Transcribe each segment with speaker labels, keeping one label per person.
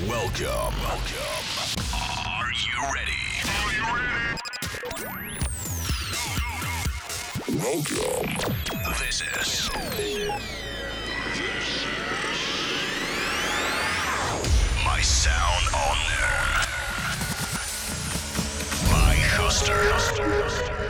Speaker 1: Welcome. Welcome. Are you ready? Are you ready? Welcome. This is. My sound on there. My Huster.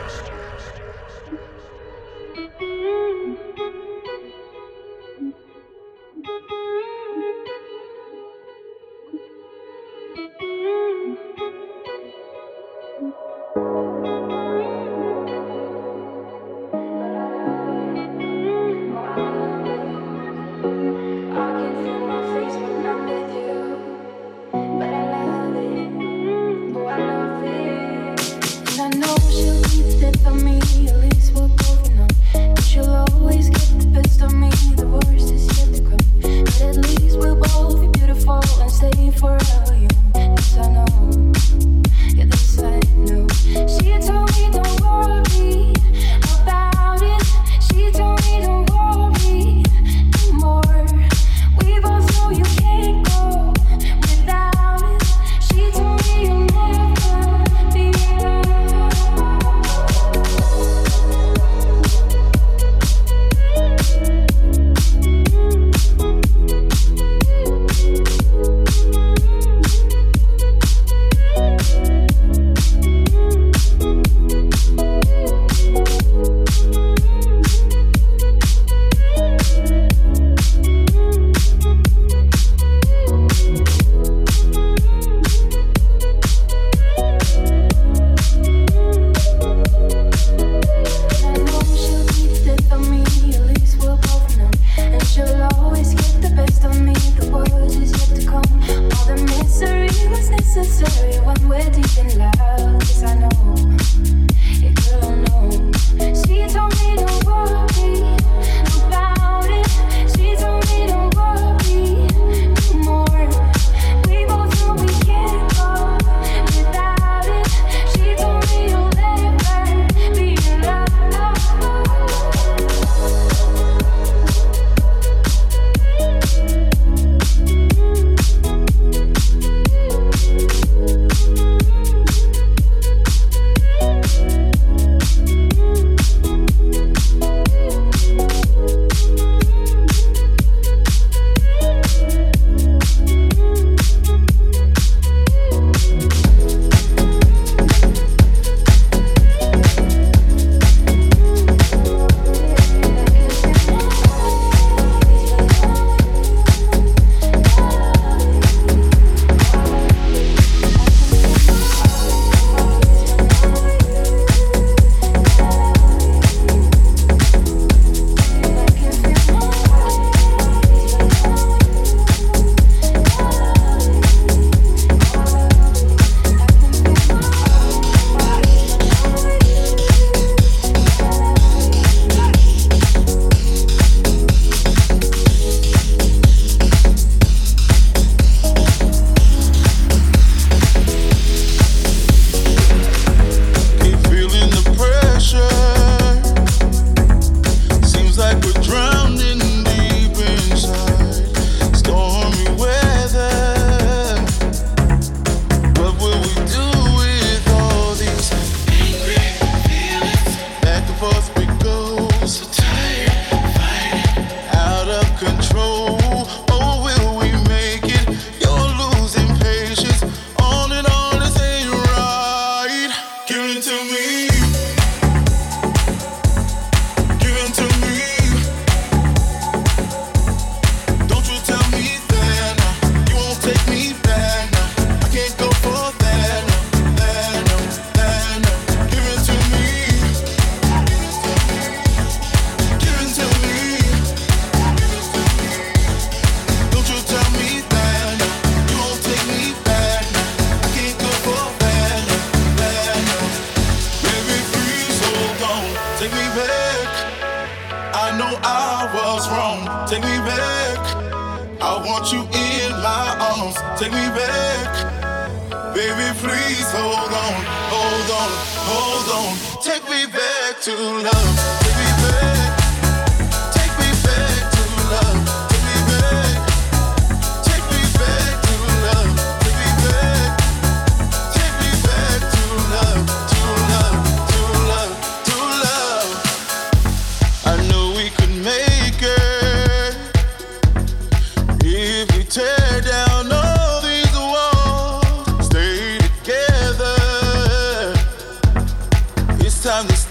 Speaker 2: This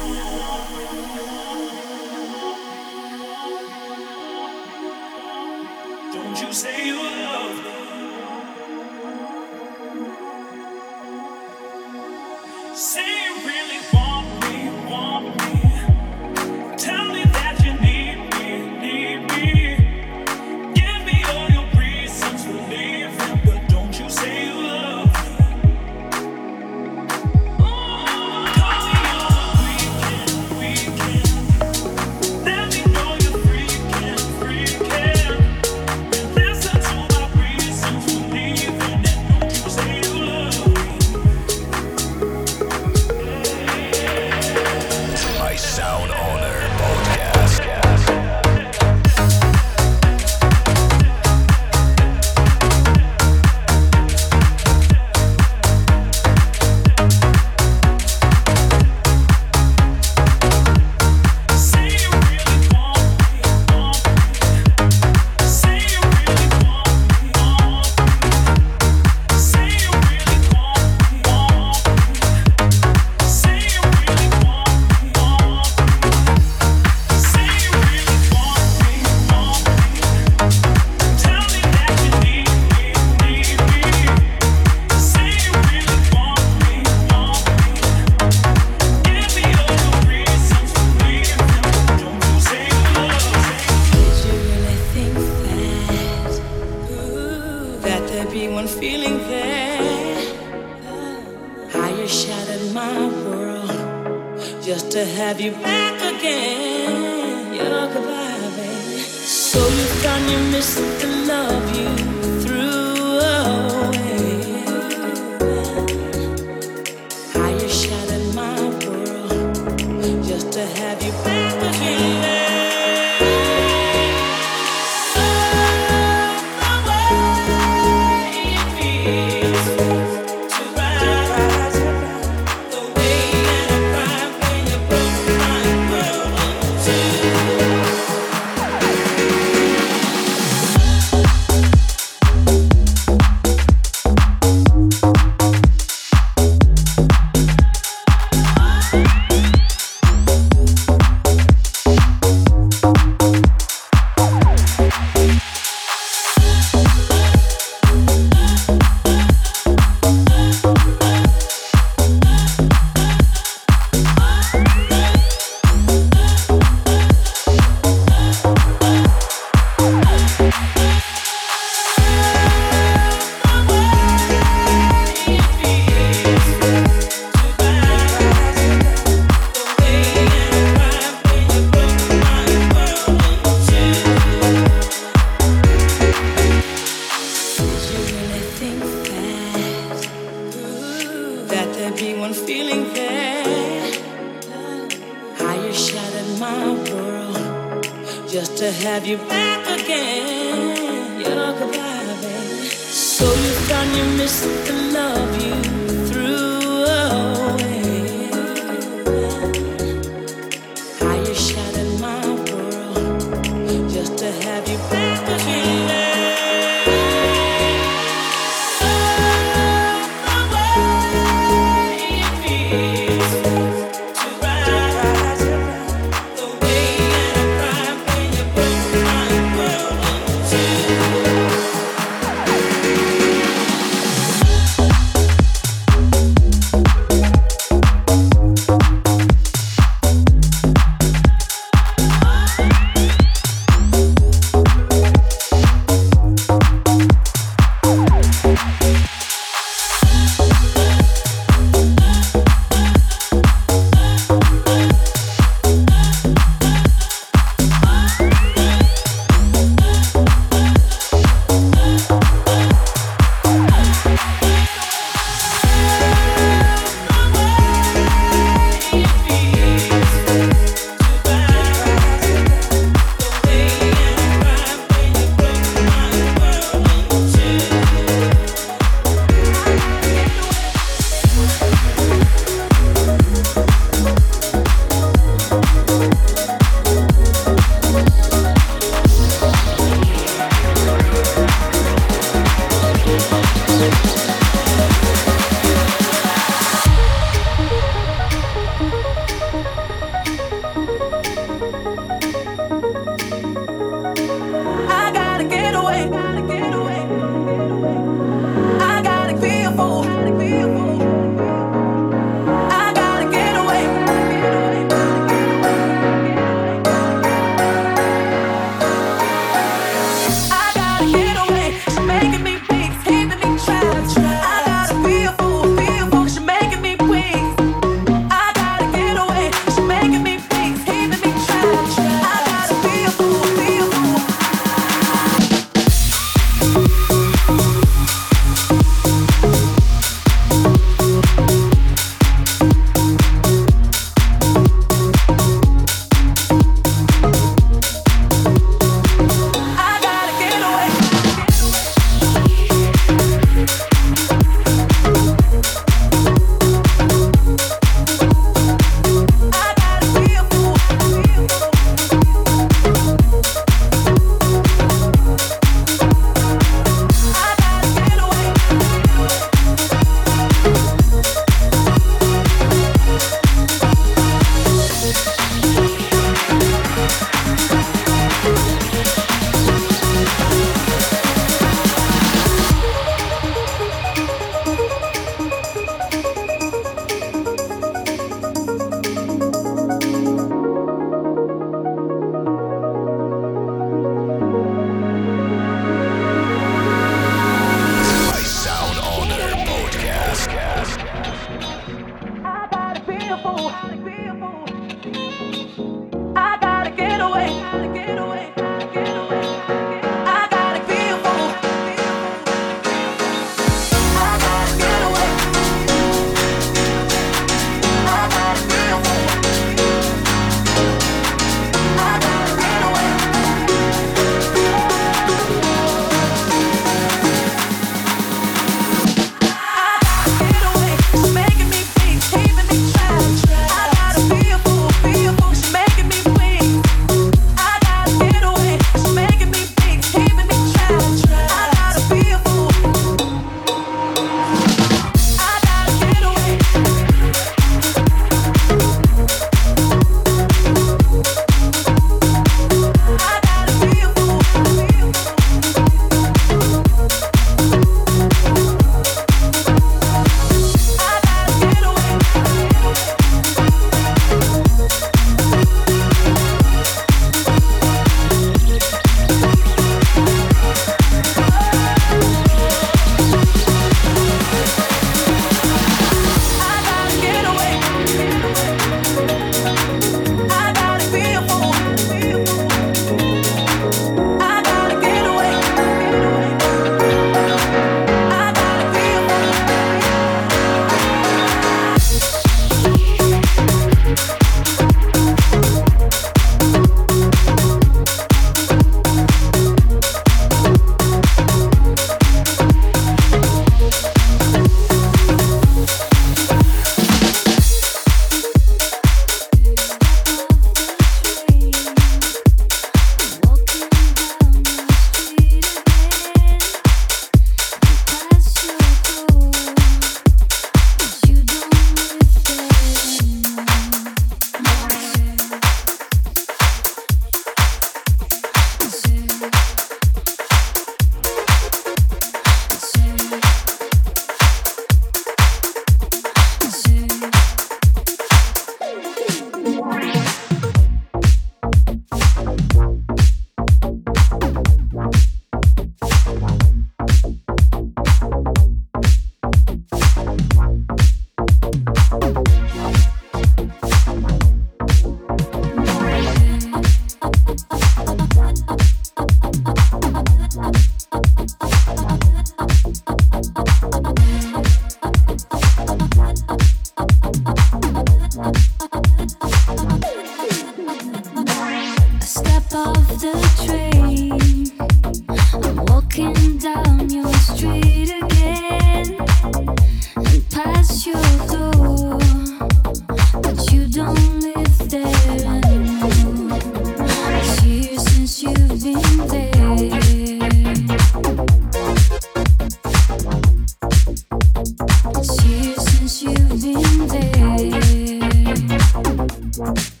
Speaker 2: Bye.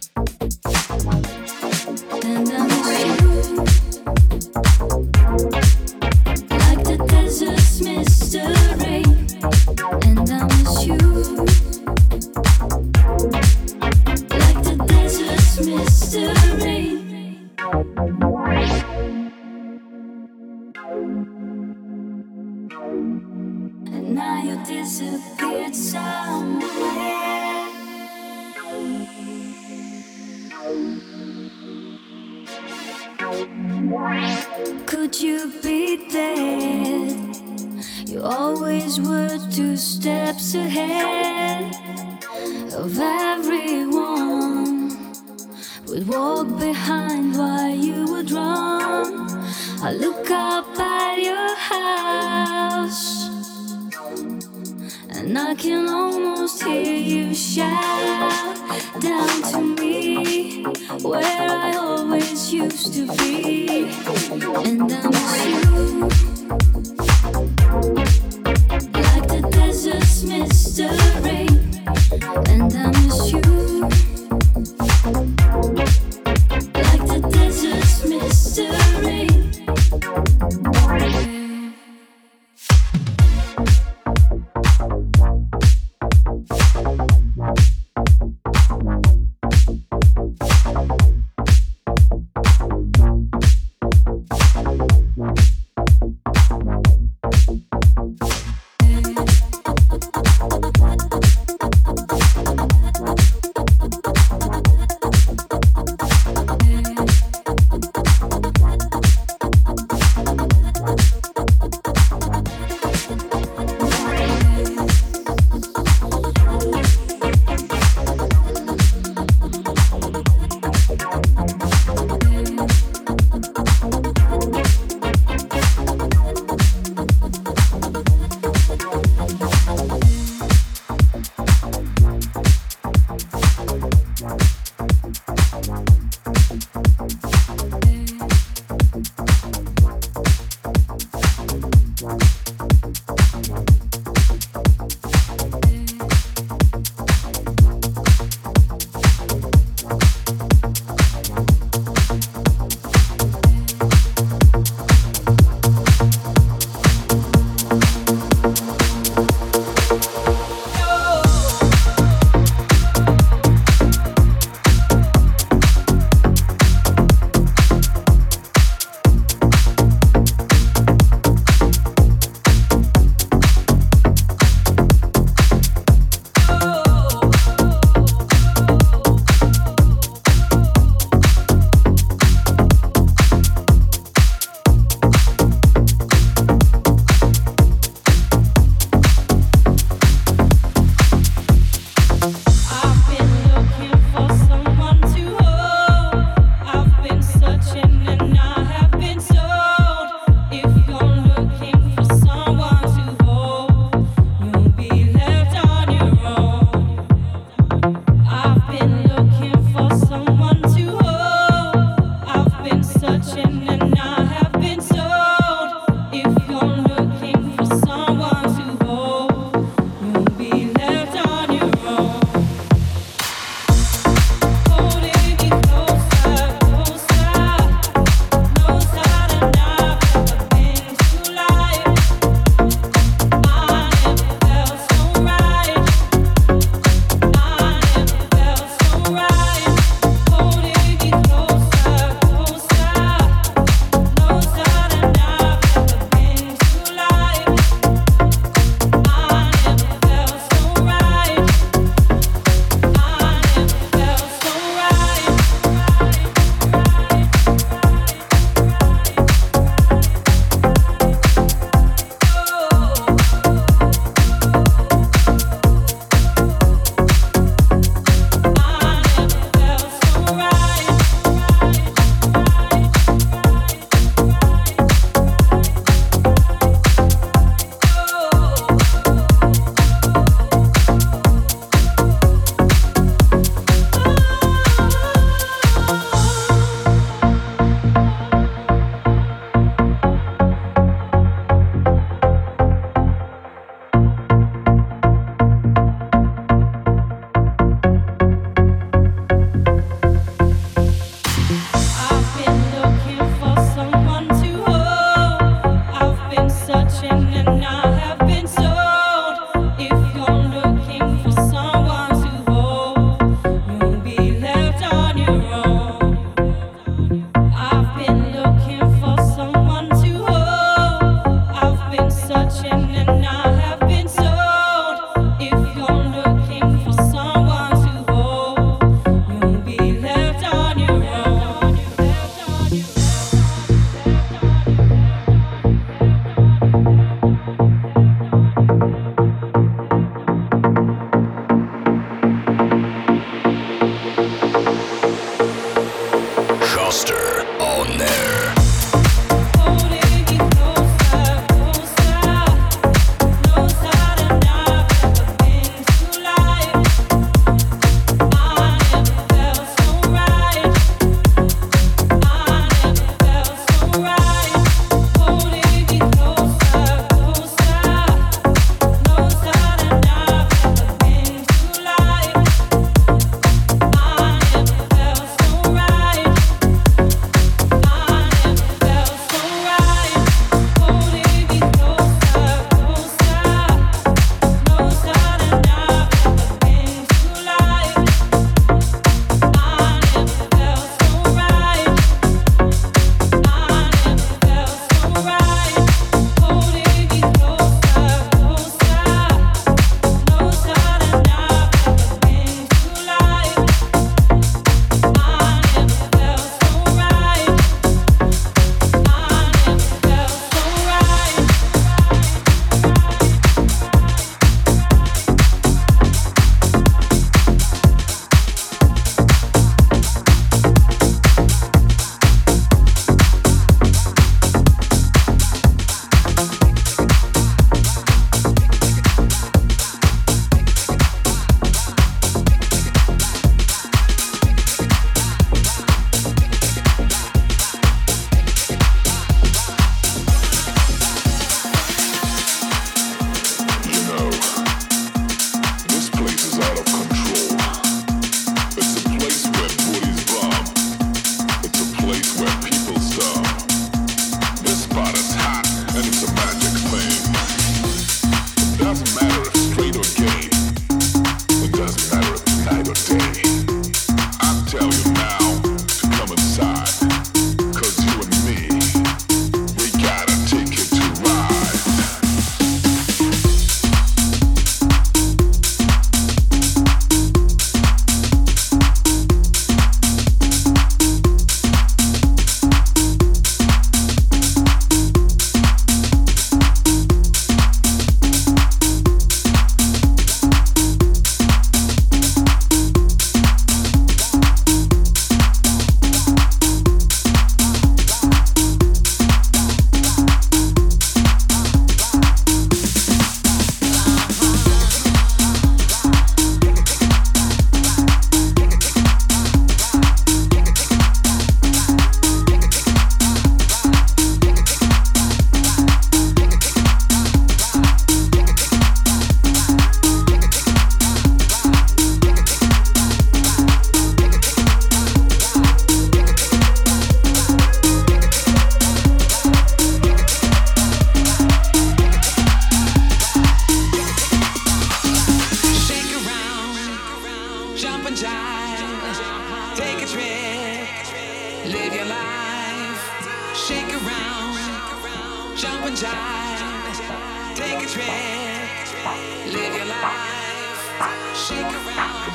Speaker 2: touching and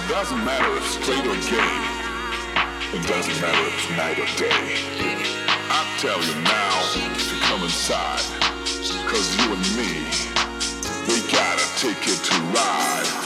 Speaker 3: doesn't matter if straight or gay. It doesn't matter if it's night or day. I tell you now to come inside. Cause you and me, we gotta take it to ride.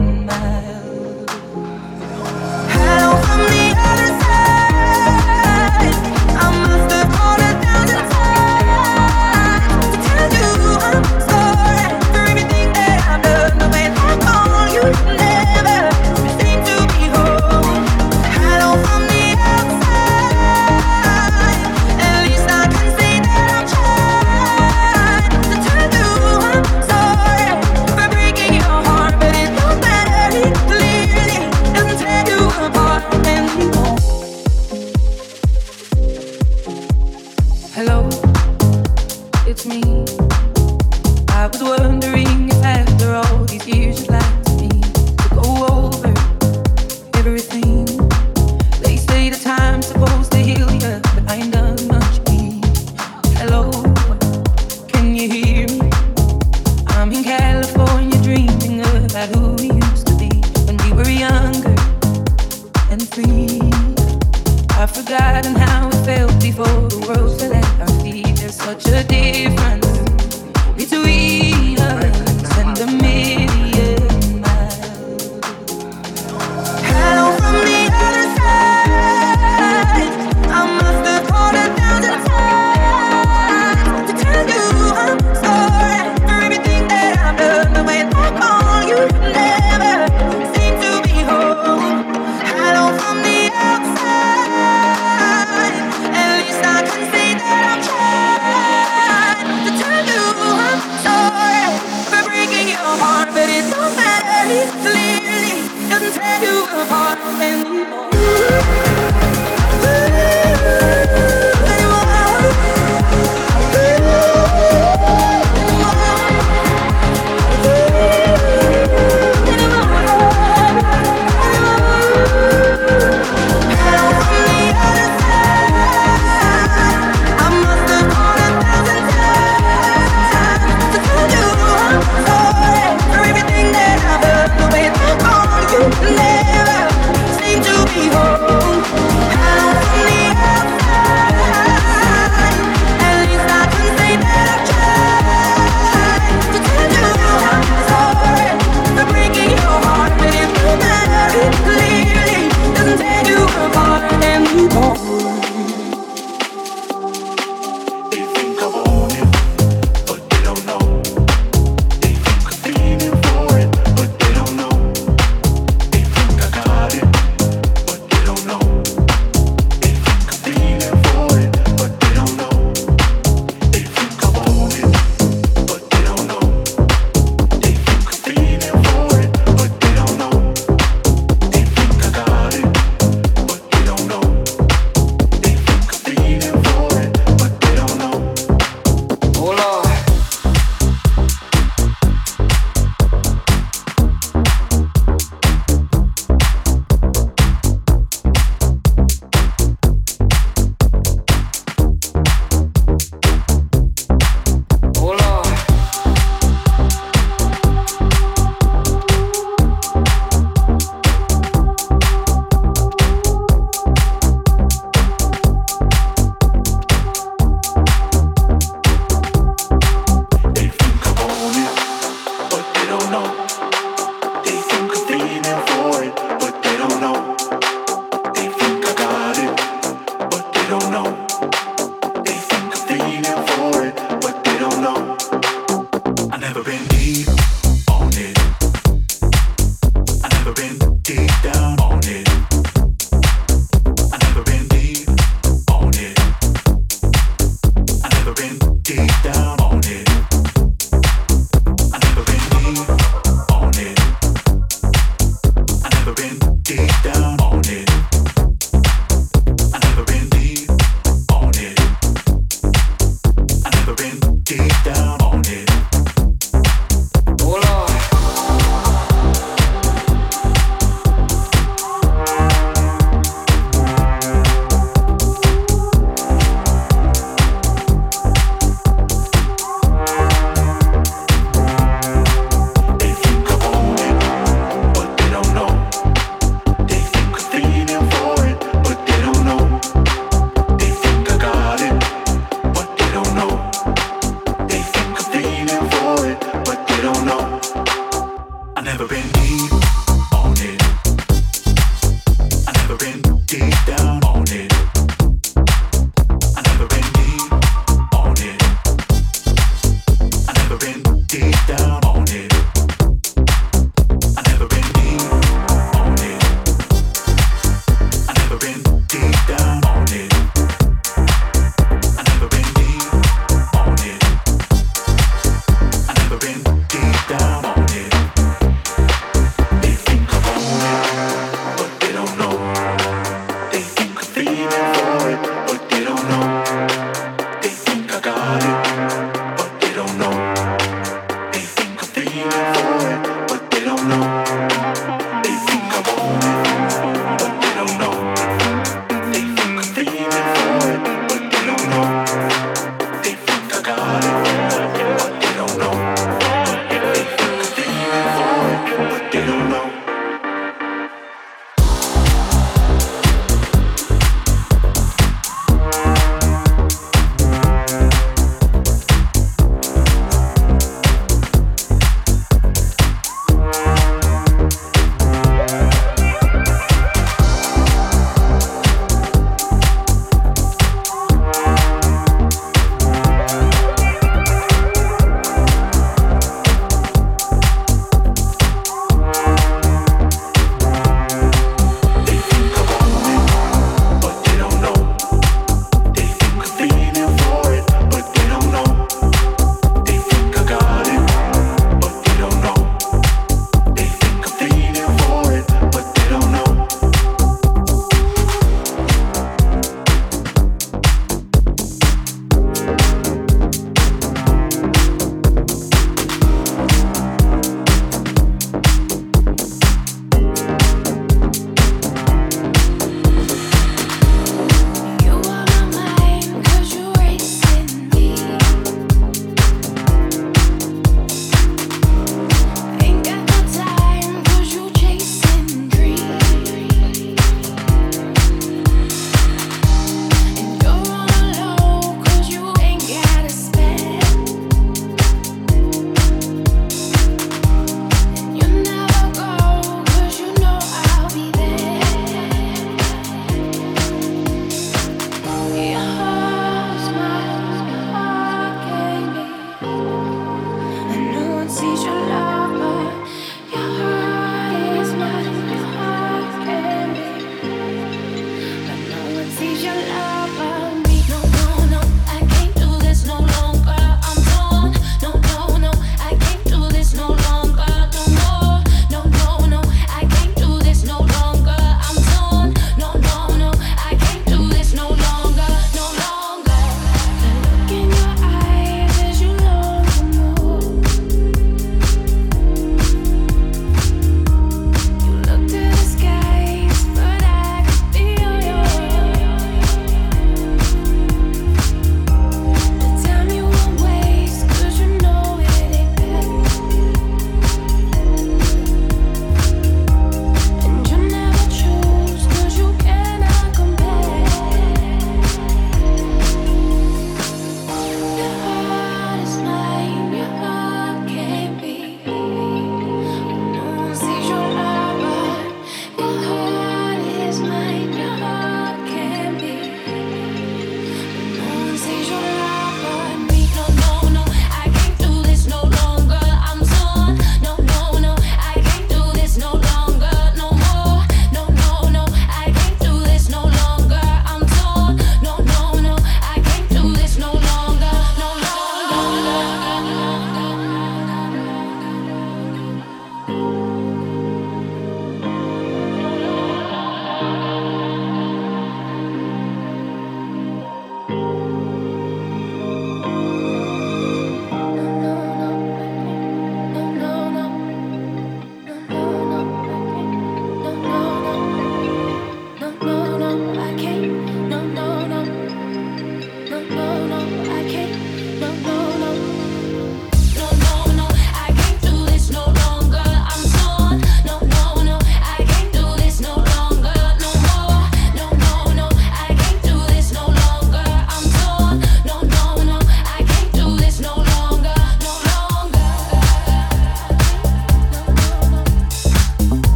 Speaker 4: never
Speaker 5: been deep.